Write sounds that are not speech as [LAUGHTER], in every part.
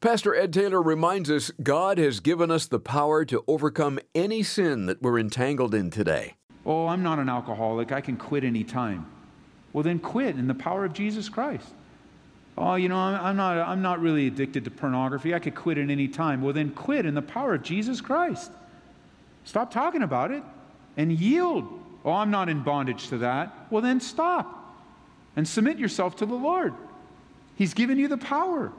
Pastor Ed Taylor reminds us God has given us the power to overcome any sin that we're entangled in today. Oh, I'm not an alcoholic. I can quit any time. Well, then quit in the power of Jesus Christ. Oh, you know, I'm not, I'm not really addicted to pornography. I could quit at any time. Well, then quit in the power of Jesus Christ. Stop talking about it and yield. Oh, I'm not in bondage to that. Well, then stop and submit yourself to the Lord. He's given you the power.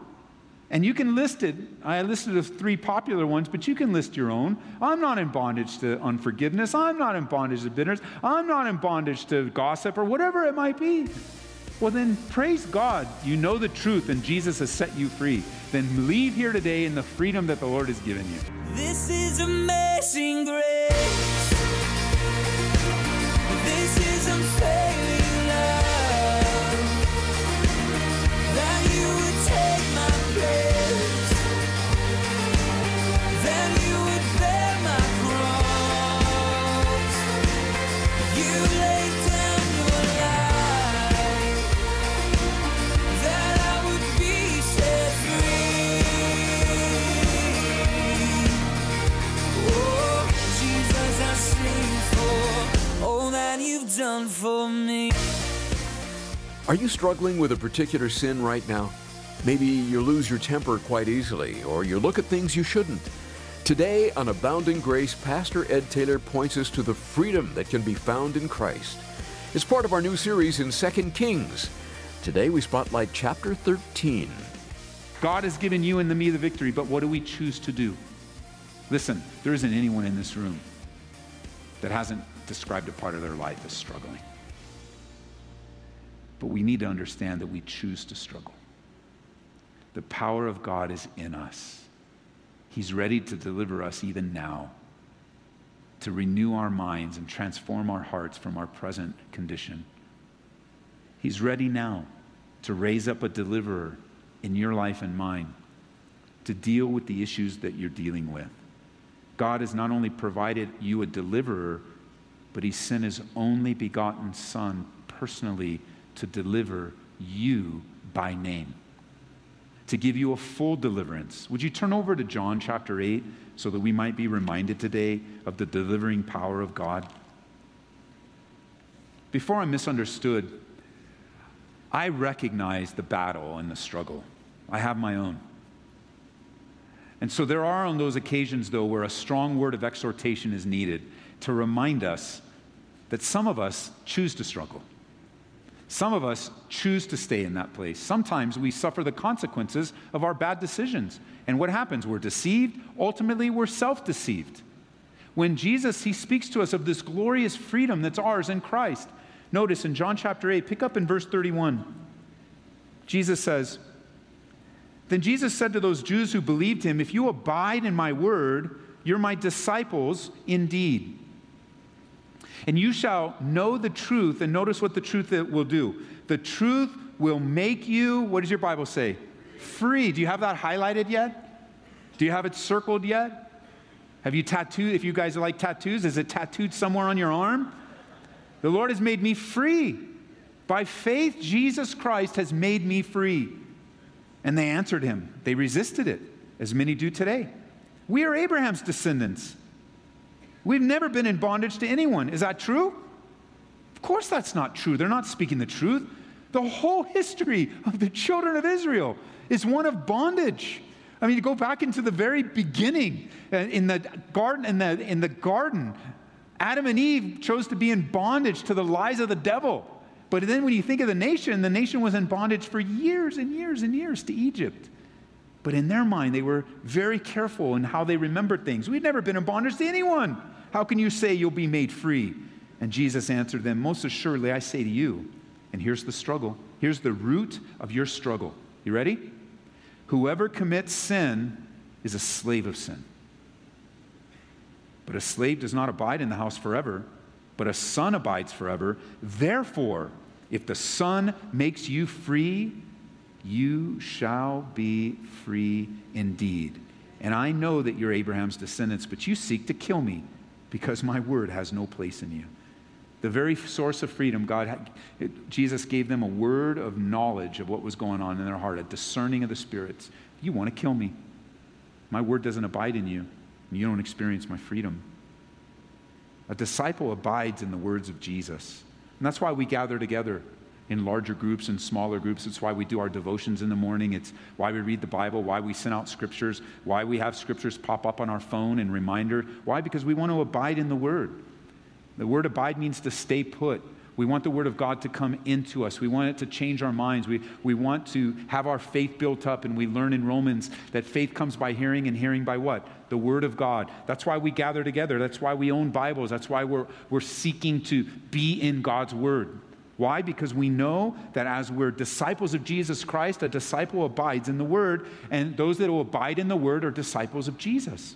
And you can list it. I listed the three popular ones, but you can list your own. I'm not in bondage to unforgiveness. I'm not in bondage to bitterness. I'm not in bondage to gossip or whatever it might be. Well, then praise God. You know the truth and Jesus has set you free. Then leave here today in the freedom that the Lord has given you. This is amazing grace. For me. Are you struggling with a particular sin right now? Maybe you lose your temper quite easily, or you look at things you shouldn't. Today on Abounding Grace, Pastor Ed Taylor points us to the freedom that can be found in Christ. It's part of our new series in 2 Kings. Today we spotlight chapter 13. God has given you and me the victory, but what do we choose to do? Listen, there isn't anyone in this room that hasn't described a part of their life as struggling. But we need to understand that we choose to struggle. The power of God is in us. He's ready to deliver us even now, to renew our minds and transform our hearts from our present condition. He's ready now to raise up a deliverer in your life and mine to deal with the issues that you're dealing with. God has not only provided you a deliverer, but He sent His only begotten Son personally to deliver you by name, to give you a full deliverance. Would you turn over to John chapter 8 so that we might be reminded today of the delivering power of God? Before I'm misunderstood, I recognize the battle and the struggle. I have my own. And so there are on those occasions, though, where a strong word of exhortation is needed to remind us that some of us choose to struggle. Some of us choose to stay in that place. Sometimes we suffer the consequences of our bad decisions. And what happens? We're deceived. Ultimately, we're self deceived. When Jesus, he speaks to us of this glorious freedom that's ours in Christ. Notice in John chapter 8, pick up in verse 31. Jesus says, Then Jesus said to those Jews who believed him, If you abide in my word, you're my disciples indeed. And you shall know the truth, and notice what the truth will do. The truth will make you, what does your Bible say? Free. Do you have that highlighted yet? Do you have it circled yet? Have you tattooed? If you guys like tattoos, is it tattooed somewhere on your arm? The Lord has made me free. By faith, Jesus Christ has made me free. And they answered him. They resisted it, as many do today. We are Abraham's descendants. We've never been in bondage to anyone. Is that true? Of course, that's not true. They're not speaking the truth. The whole history of the children of Israel is one of bondage. I mean, you go back into the very beginning uh, in the garden. In the, in the garden, Adam and Eve chose to be in bondage to the lies of the devil. But then, when you think of the nation, the nation was in bondage for years and years and years to Egypt. But in their mind, they were very careful in how they remembered things. We've never been in bondage to anyone. How can you say you'll be made free? And Jesus answered them, Most assuredly, I say to you, and here's the struggle. Here's the root of your struggle. You ready? Whoever commits sin is a slave of sin. But a slave does not abide in the house forever, but a son abides forever. Therefore, if the son makes you free, you shall be free indeed. And I know that you're Abraham's descendants, but you seek to kill me because my word has no place in you. The very source of freedom, God, Jesus gave them a word of knowledge of what was going on in their heart, a discerning of the spirits. You want to kill me. My word doesn't abide in you, and you don't experience my freedom. A disciple abides in the words of Jesus. And that's why we gather together in larger groups and smaller groups. It's why we do our devotions in the morning. It's why we read the Bible, why we send out scriptures, why we have scriptures pop up on our phone and reminder. Why? Because we want to abide in the Word. The word abide means to stay put. We want the Word of God to come into us. We want it to change our minds. We, we want to have our faith built up. And we learn in Romans that faith comes by hearing, and hearing by what? The Word of God. That's why we gather together. That's why we own Bibles. That's why we're, we're seeking to be in God's Word. Why? Because we know that as we're disciples of Jesus Christ, a disciple abides in the Word, and those that will abide in the Word are disciples of Jesus.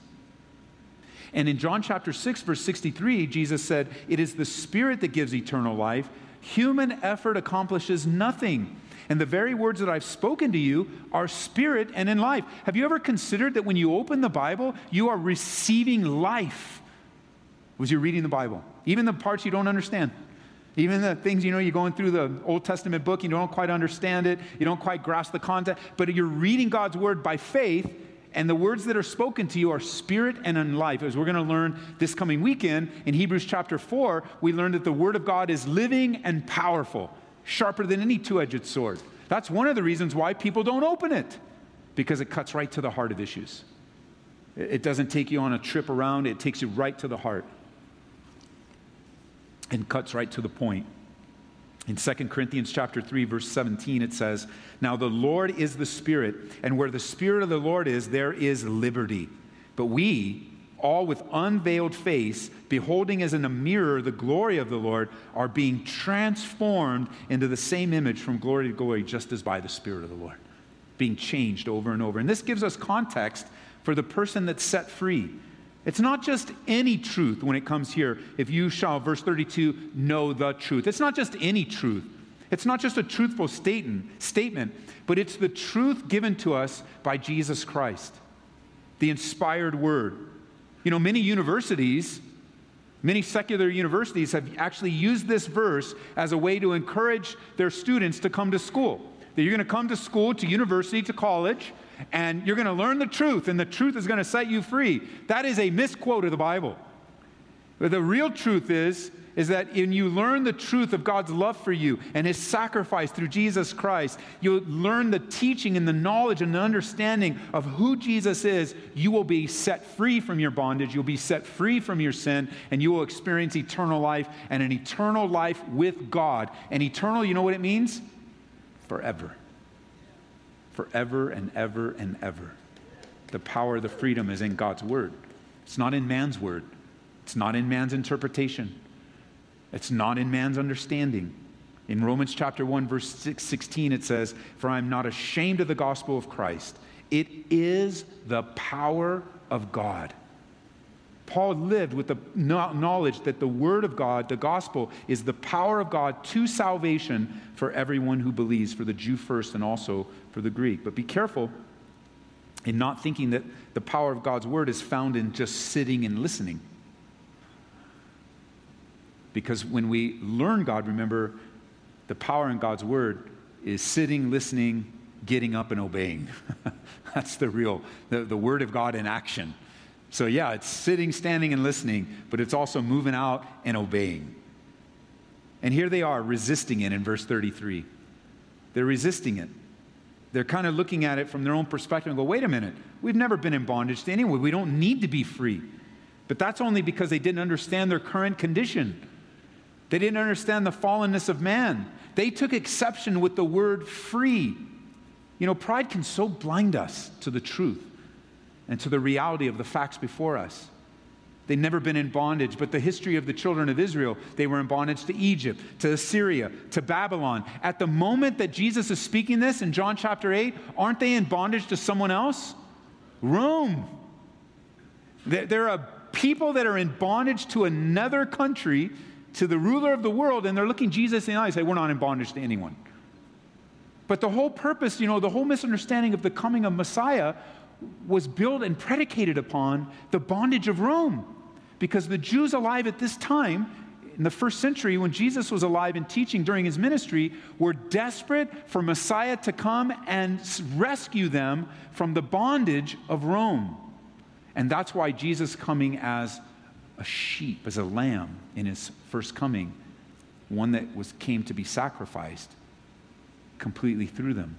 And in John chapter 6, verse 63, Jesus said, It is the Spirit that gives eternal life. Human effort accomplishes nothing. And the very words that I've spoken to you are spirit and in life. Have you ever considered that when you open the Bible, you are receiving life Was you're reading the Bible? Even the parts you don't understand. Even the things, you know, you're going through the Old Testament book, you don't quite understand it, you don't quite grasp the content, but you're reading God's word by faith, and the words that are spoken to you are spirit and in life. As we're going to learn this coming weekend in Hebrews chapter 4, we learned that the word of God is living and powerful, sharper than any two edged sword. That's one of the reasons why people don't open it, because it cuts right to the heart of issues. It doesn't take you on a trip around, it takes you right to the heart and cuts right to the point. In 2 Corinthians chapter 3 verse 17 it says, "Now the Lord is the Spirit, and where the Spirit of the Lord is, there is liberty. But we, all with unveiled face, beholding as in a mirror the glory of the Lord, are being transformed into the same image from glory to glory, just as by the Spirit of the Lord." Being changed over and over. And this gives us context for the person that's set free. It's not just any truth when it comes here. If you shall, verse 32, know the truth. It's not just any truth. It's not just a truthful statement, statement, but it's the truth given to us by Jesus Christ, the inspired word. You know, many universities, many secular universities have actually used this verse as a way to encourage their students to come to school. That you're going to come to school, to university, to college, and you're going to learn the truth, and the truth is going to set you free. That is a misquote of the Bible. But the real truth is, is that when you learn the truth of God's love for you and his sacrifice through Jesus Christ, you learn the teaching and the knowledge and the understanding of who Jesus is, you will be set free from your bondage, you'll be set free from your sin, and you will experience eternal life and an eternal life with God. And eternal, you know what it means? Forever forever and ever and ever. The power, the freedom is in God's word. It's not in man's word. It's not in man's interpretation. It's not in man's understanding. In Romans chapter 1 verse 16 it says, "For I am not ashamed of the gospel of Christ. It is the power of God." Paul lived with the knowledge that the Word of God, the gospel, is the power of God to salvation for everyone who believes, for the Jew first and also for the Greek. But be careful in not thinking that the power of God's Word is found in just sitting and listening. Because when we learn God, remember, the power in God's Word is sitting, listening, getting up, and obeying. [LAUGHS] That's the real, the, the Word of God in action. So, yeah, it's sitting, standing, and listening, but it's also moving out and obeying. And here they are resisting it in verse 33. They're resisting it. They're kind of looking at it from their own perspective and go, wait a minute, we've never been in bondage to anyone. We don't need to be free. But that's only because they didn't understand their current condition. They didn't understand the fallenness of man. They took exception with the word free. You know, pride can so blind us to the truth and to the reality of the facts before us. They'd never been in bondage, but the history of the children of Israel, they were in bondage to Egypt, to Assyria, to Babylon. At the moment that Jesus is speaking this in John chapter 8, aren't they in bondage to someone else? Rome. There are people that are in bondage to another country, to the ruler of the world, and they're looking Jesus in the eye and say, We're not in bondage to anyone. But the whole purpose, you know, the whole misunderstanding of the coming of Messiah was built and predicated upon the bondage of Rome. Because the Jews alive at this time in the first century, when Jesus was alive and teaching during his ministry, were desperate for Messiah to come and rescue them from the bondage of Rome. And that's why Jesus coming as a sheep, as a lamb in his first coming, one that was came to be sacrificed completely through them.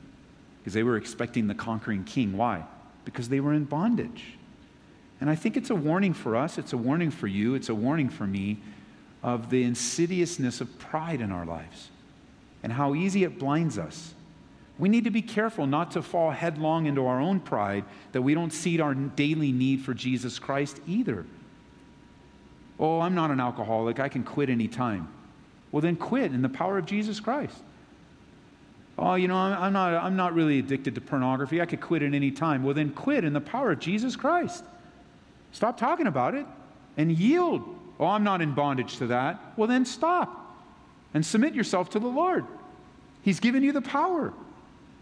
Because they were expecting the conquering king. Why? Because they were in bondage. And I think it's a warning for us, it's a warning for you, it's a warning for me of the insidiousness of pride in our lives and how easy it blinds us. We need to be careful not to fall headlong into our own pride that we don't see our daily need for Jesus Christ either. Oh, I'm not an alcoholic. I can quit anytime. Well, then quit in the power of Jesus Christ. Oh, you know, I'm not, I'm not really addicted to pornography. I could quit at any time. Well, then quit in the power of Jesus Christ. Stop talking about it and yield. Oh, I'm not in bondage to that. Well, then stop and submit yourself to the Lord. He's given you the power.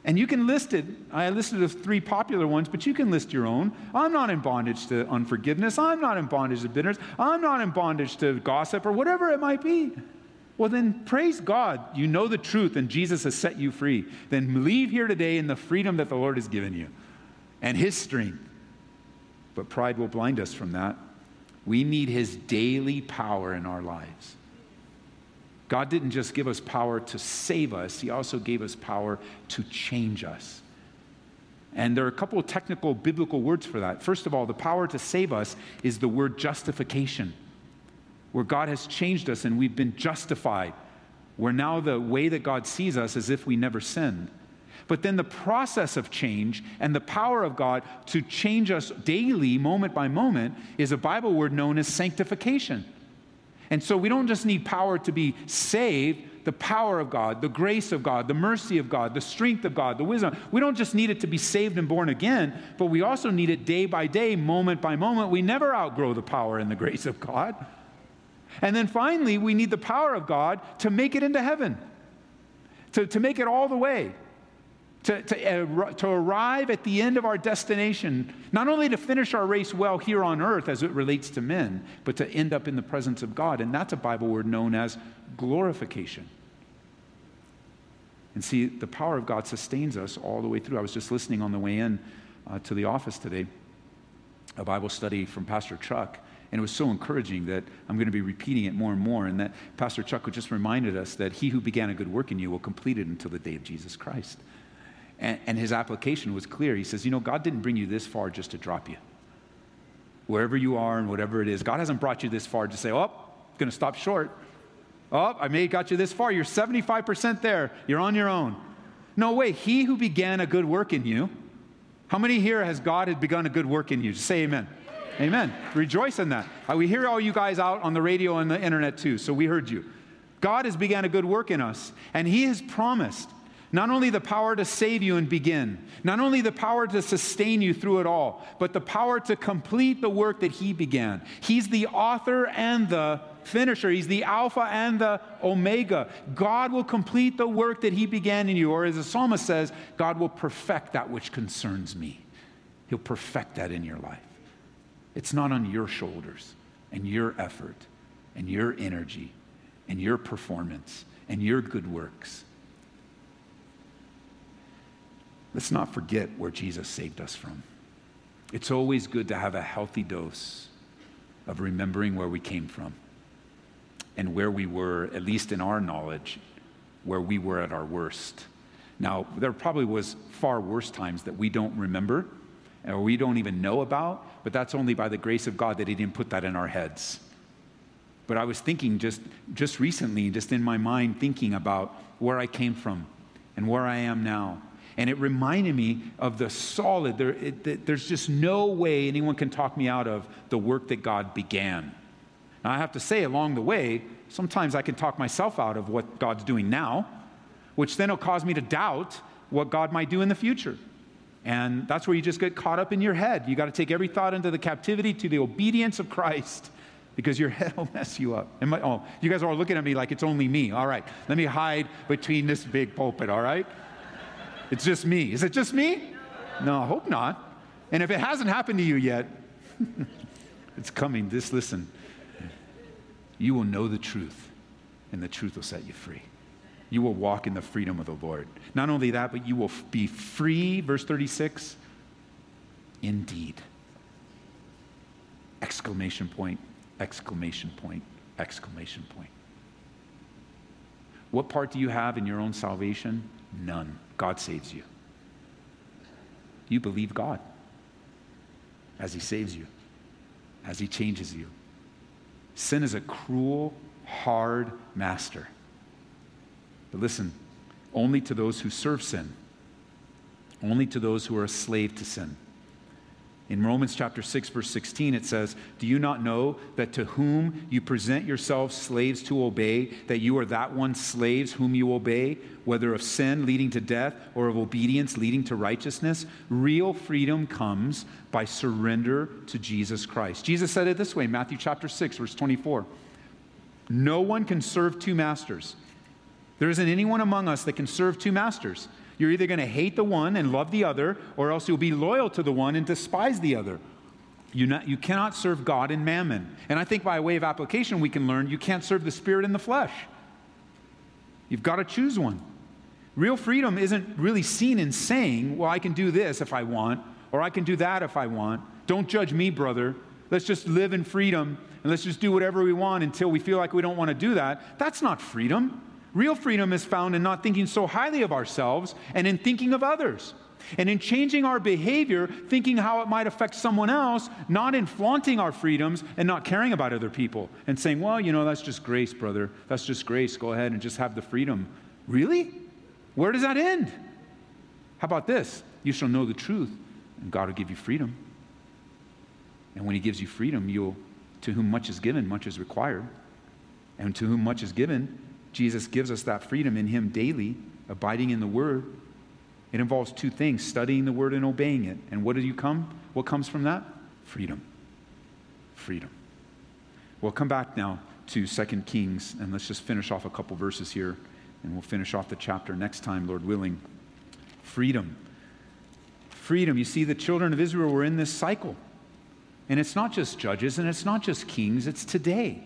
And you can list it. I listed the three popular ones, but you can list your own. I'm not in bondage to unforgiveness. I'm not in bondage to bitterness. I'm not in bondage to gossip or whatever it might be. Well, then praise God. You know the truth and Jesus has set you free. Then leave here today in the freedom that the Lord has given you and His strength. But pride will blind us from that. We need His daily power in our lives. God didn't just give us power to save us, He also gave us power to change us. And there are a couple of technical biblical words for that. First of all, the power to save us is the word justification, where God has changed us and we've been justified. Where now the way that God sees us is if we never sinned. But then the process of change and the power of God to change us daily, moment by moment, is a Bible word known as sanctification. And so we don't just need power to be saved, the power of God, the grace of God, the mercy of God, the strength of God, the wisdom. We don't just need it to be saved and born again, but we also need it day by day, moment by moment. We never outgrow the power and the grace of God. And then finally, we need the power of God to make it into heaven, to, to make it all the way to, to, to arrive at the end of our destination, not only to finish our race well here on earth as it relates to men, but to end up in the presence of God. And that's a Bible word known as glorification. And see, the power of God sustains us all the way through. I was just listening on the way in uh, to the office today, a Bible study from Pastor Chuck. And it was so encouraging that I'm going to be repeating it more and more. And that Pastor Chuck just reminded us that he who began a good work in you will complete it until the day of Jesus Christ. And, and his application was clear. He says, You know, God didn't bring you this far just to drop you. Wherever you are and whatever it is, God hasn't brought you this far to say, Oh, I'm going to stop short. Oh, I may have got you this far. You're 75% there. You're on your own. No way. He who began a good work in you, how many here has God had begun a good work in you? Just say amen. Amen. Rejoice in that. Uh, we hear all you guys out on the radio and the internet too, so we heard you. God has begun a good work in us, and He has promised not only the power to save you and begin, not only the power to sustain you through it all, but the power to complete the work that He began. He's the author and the finisher, He's the Alpha and the Omega. God will complete the work that He began in you. Or as the psalmist says, God will perfect that which concerns me. He'll perfect that in your life. It's not on your shoulders and your effort and your energy and your performance and your good works. Let's not forget where Jesus saved us from. It's always good to have a healthy dose of remembering where we came from and where we were, at least in our knowledge, where we were at our worst. Now, there probably was far worse times that we don't remember or we don't even know about, but that's only by the grace of God that He didn't put that in our heads. But I was thinking just, just recently, just in my mind, thinking about where I came from and where I am now and it reminded me of the solid, there, it, there's just no way anyone can talk me out of the work that God began. Now, I have to say, along the way, sometimes I can talk myself out of what God's doing now, which then will cause me to doubt what God might do in the future. And that's where you just get caught up in your head. You got to take every thought into the captivity to the obedience of Christ because your [LAUGHS] head will mess you up. Oh, you guys are all looking at me like it's only me. All right, let me hide between this big pulpit, all right? It's just me. Is it just me? No, I hope not. And if it hasn't happened to you yet, [LAUGHS] it's coming. Just listen. you will know the truth, and the truth will set you free. You will walk in the freedom of the Lord. Not only that, but you will be free, verse 36, indeed. Exclamation point, exclamation point, exclamation point. What part do you have in your own salvation? None. God saves you. You believe God as He saves you, as He changes you. Sin is a cruel, hard master. But listen, only to those who serve sin, only to those who are a slave to sin. In Romans chapter 6 verse 16 it says, "Do you not know that to whom you present yourselves slaves to obey, that you are that one slaves whom you obey, whether of sin leading to death or of obedience leading to righteousness? Real freedom comes by surrender to Jesus Christ." Jesus said it this way, Matthew chapter 6 verse 24. No one can serve two masters. There isn't anyone among us that can serve two masters. You're either going to hate the one and love the other, or else you'll be loyal to the one and despise the other. You, not, you cannot serve God and mammon. And I think by way of application, we can learn you can't serve the spirit and the flesh. You've got to choose one. Real freedom isn't really seen in saying, well, I can do this if I want, or I can do that if I want. Don't judge me, brother. Let's just live in freedom and let's just do whatever we want until we feel like we don't want to do that. That's not freedom. Real freedom is found in not thinking so highly of ourselves and in thinking of others. And in changing our behavior, thinking how it might affect someone else, not in flaunting our freedoms and not caring about other people and saying, well, you know, that's just grace, brother. That's just grace. Go ahead and just have the freedom. Really? Where does that end? How about this? You shall know the truth, and God will give you freedom. And when He gives you freedom, you'll, to whom much is given, much is required. And to whom much is given, Jesus gives us that freedom in Him daily, abiding in the Word. It involves two things studying the Word and obeying it. And what do you come? What comes from that? Freedom. Freedom. We'll come back now to 2 Kings, and let's just finish off a couple verses here, and we'll finish off the chapter next time, Lord willing. Freedom. Freedom. You see, the children of Israel were in this cycle. And it's not just judges, and it's not just kings, it's today.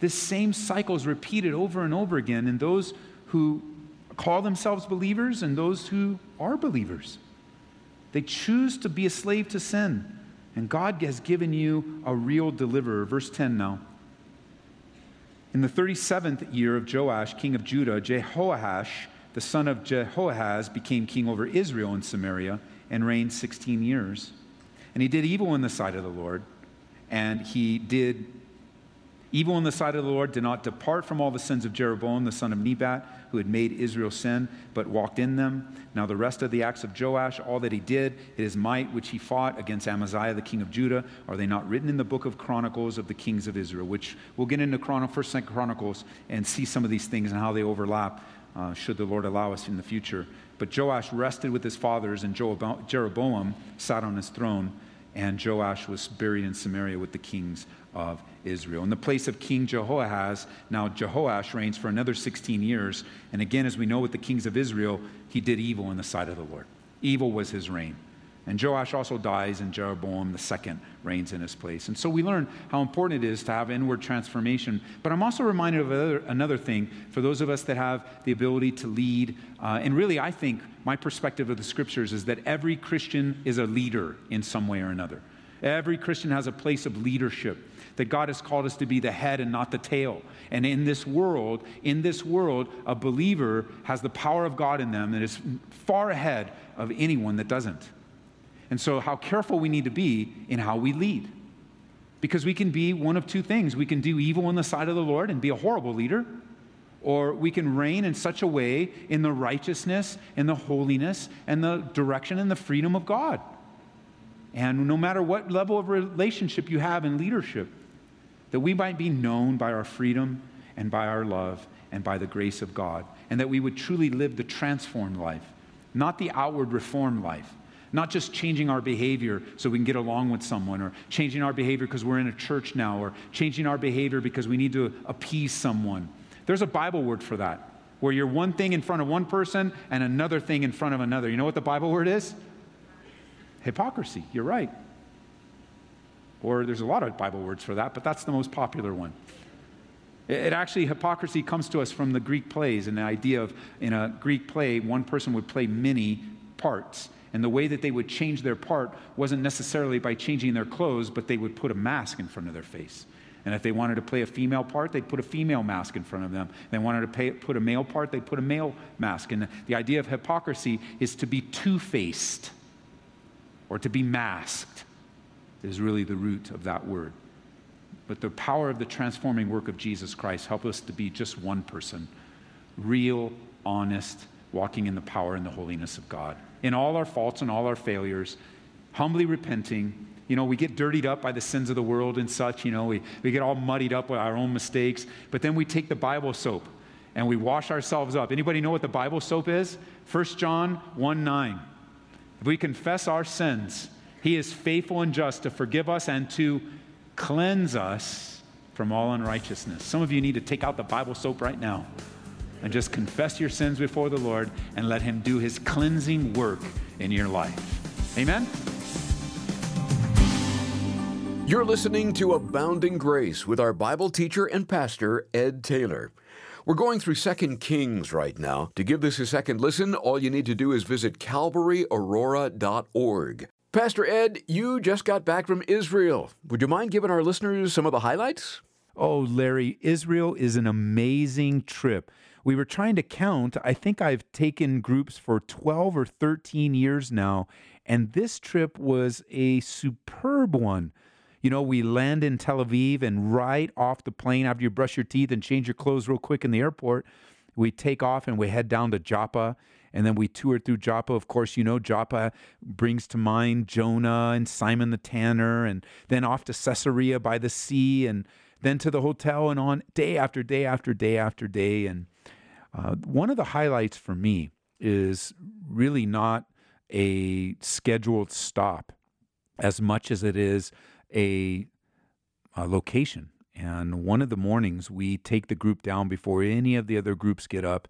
This same cycle is repeated over and over again in those who call themselves believers and those who are believers. They choose to be a slave to sin, and God has given you a real deliverer. Verse 10 now. In the 37th year of Joash, king of Judah, Jehoash, the son of Jehoahaz, became king over Israel in Samaria and reigned 16 years. And he did evil in the sight of the Lord, and he did Evil in the sight of the Lord did not depart from all the sins of Jeroboam, the son of Nebat, who had made Israel sin, but walked in them. Now, the rest of the acts of Joash, all that he did, his might which he fought against Amaziah, the king of Judah, are they not written in the book of Chronicles of the kings of Israel? Which we'll get into Chron- First and Chronicles and see some of these things and how they overlap, uh, should the Lord allow us in the future. But Joash rested with his fathers, and Jeroboam sat on his throne, and Joash was buried in Samaria with the kings of Israel. In the place of King Jehoahaz, now Jehoash reigns for another 16 years. And again, as we know with the kings of Israel, he did evil in the sight of the Lord. Evil was his reign. And Joash also dies, and Jeroboam II reigns in his place. And so we learn how important it is to have inward transformation. But I'm also reminded of another, another thing for those of us that have the ability to lead. Uh, and really, I think my perspective of the scriptures is that every Christian is a leader in some way or another. Every Christian has a place of leadership that God has called us to be the head and not the tail. And in this world, in this world, a believer has the power of God in them that is far ahead of anyone that doesn't. And so, how careful we need to be in how we lead. Because we can be one of two things. We can do evil in the sight of the Lord and be a horrible leader, or we can reign in such a way in the righteousness and the holiness and the direction and the freedom of God. And no matter what level of relationship you have in leadership, that we might be known by our freedom and by our love and by the grace of God, and that we would truly live the transformed life, not the outward reform life. Not just changing our behavior so we can get along with someone, or changing our behavior because we're in a church now, or changing our behavior because we need to appease someone. There's a Bible word for that, where you're one thing in front of one person and another thing in front of another. You know what the Bible word is? Hypocrisy. You're right. Or there's a lot of Bible words for that, but that's the most popular one. It actually, hypocrisy comes to us from the Greek plays and the idea of in a Greek play, one person would play many parts. And the way that they would change their part wasn't necessarily by changing their clothes, but they would put a mask in front of their face. And if they wanted to play a female part, they'd put a female mask in front of them. If they wanted to pay, put a male part, they'd put a male mask. And the idea of hypocrisy is to be two faced or to be masked, is really the root of that word. But the power of the transforming work of Jesus Christ help us to be just one person, real, honest, walking in the power and the holiness of God. In all our faults and all our failures, humbly repenting. You know, we get dirtied up by the sins of the world and such. You know, we, we get all muddied up with our own mistakes. But then we take the Bible soap and we wash ourselves up. Anybody know what the Bible soap is? 1 John 1 9. If we confess our sins, he is faithful and just to forgive us and to cleanse us from all unrighteousness. Some of you need to take out the Bible soap right now and just confess your sins before the Lord and let Him do His cleansing work in your life. Amen? You're listening to Abounding Grace with our Bible teacher and pastor, Ed Taylor. We're going through 2 Kings right now. To give this a second listen, all you need to do is visit calvaryaurora.org. Pastor Ed, you just got back from Israel. Would you mind giving our listeners some of the highlights? Oh, Larry, Israel is an amazing trip. We were trying to count. I think I've taken groups for 12 or 13 years now, and this trip was a superb one. You know, we land in Tel Aviv, and right off the plane, after you brush your teeth and change your clothes real quick in the airport, we take off and we head down to Joppa and then we toured through Joppa. Of course, you know, Joppa brings to mind Jonah and Simon the Tanner, and then off to Caesarea by the sea, and then to the hotel, and on day after day after day after day. And uh, one of the highlights for me is really not a scheduled stop as much as it is a, a location. And one of the mornings, we take the group down before any of the other groups get up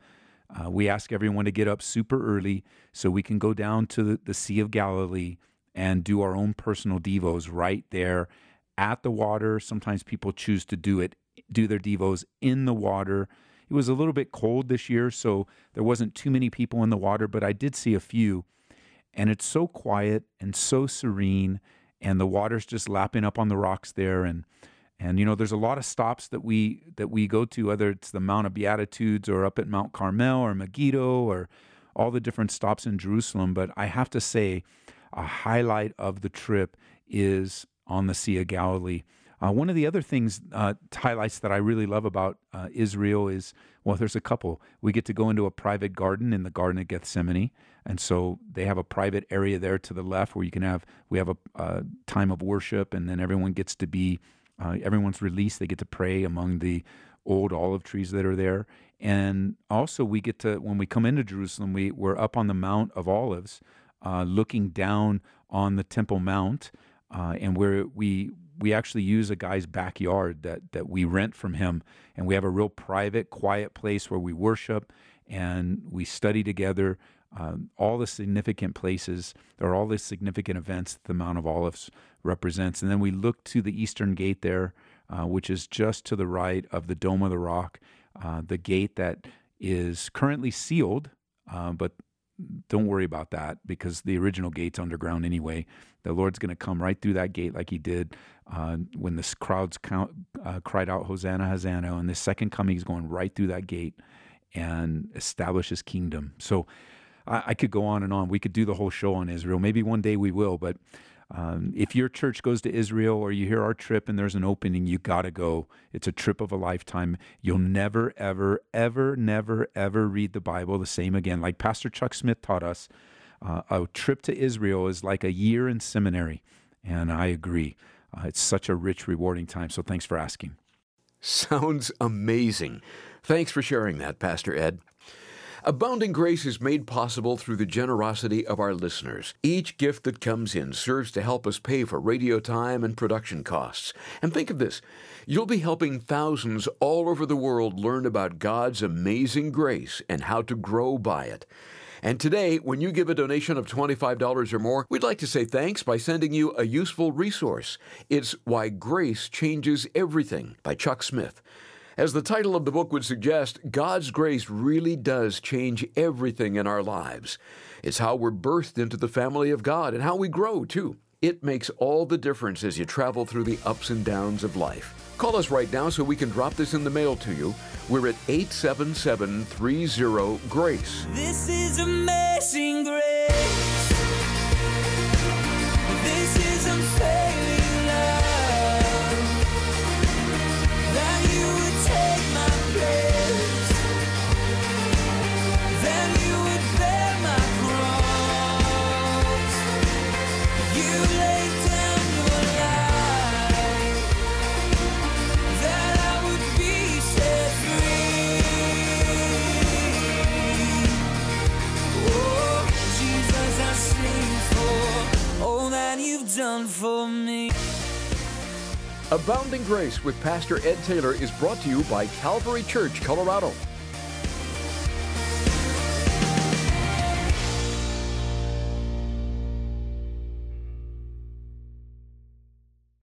uh, we ask everyone to get up super early so we can go down to the, the Sea of Galilee and do our own personal devos right there at the water. Sometimes people choose to do it, do their devos in the water. It was a little bit cold this year, so there wasn't too many people in the water, but I did see a few. And it's so quiet and so serene, and the water's just lapping up on the rocks there. And and you know, there's a lot of stops that we that we go to, whether it's the Mount of Beatitudes or up at Mount Carmel or Megiddo or all the different stops in Jerusalem. But I have to say, a highlight of the trip is on the Sea of Galilee. Uh, one of the other things, uh, highlights that I really love about uh, Israel is well, there's a couple. We get to go into a private garden in the Garden of Gethsemane. And so they have a private area there to the left where you can have, we have a, a time of worship, and then everyone gets to be uh, everyone's released. They get to pray among the old olive trees that are there. And also, we get to, when we come into Jerusalem, we, we're up on the Mount of Olives, uh, looking down on the Temple Mount. Uh, and where we we actually use a guy's backyard that that we rent from him, and we have a real private, quiet place where we worship and we study together. Um, all the significant places or all the significant events that the Mount of Olives represents. And then we look to the eastern gate there, uh, which is just to the right of the Dome of the Rock, uh, the gate that is currently sealed, uh, but don't worry about that because the original gate's underground anyway. The Lord's going to come right through that gate like he did uh, when the crowds count, uh, cried out, Hosanna, Hosanna. And the second coming, is going right through that gate and establish his kingdom. So I, I could go on and on. We could do the whole show on Israel. Maybe one day we will, but um, if your church goes to Israel or you hear our trip and there's an opening, you got to go. It's a trip of a lifetime. You'll never, ever, ever, never, ever read the Bible the same again. Like Pastor Chuck Smith taught us, uh, a trip to Israel is like a year in seminary. And I agree. Uh, it's such a rich, rewarding time. So thanks for asking. Sounds amazing. Thanks for sharing that, Pastor Ed. Abounding Grace is made possible through the generosity of our listeners. Each gift that comes in serves to help us pay for radio time and production costs. And think of this you'll be helping thousands all over the world learn about God's amazing grace and how to grow by it. And today, when you give a donation of $25 or more, we'd like to say thanks by sending you a useful resource. It's Why Grace Changes Everything by Chuck Smith. As the title of the book would suggest, God's grace really does change everything in our lives. It's how we're birthed into the family of God and how we grow, too. It makes all the difference as you travel through the ups and downs of life. Call us right now so we can drop this in the mail to you. We're at 877 30 GRACE. This is amazing grace. Abounding Grace with Pastor Ed Taylor is brought to you by Calvary Church, Colorado.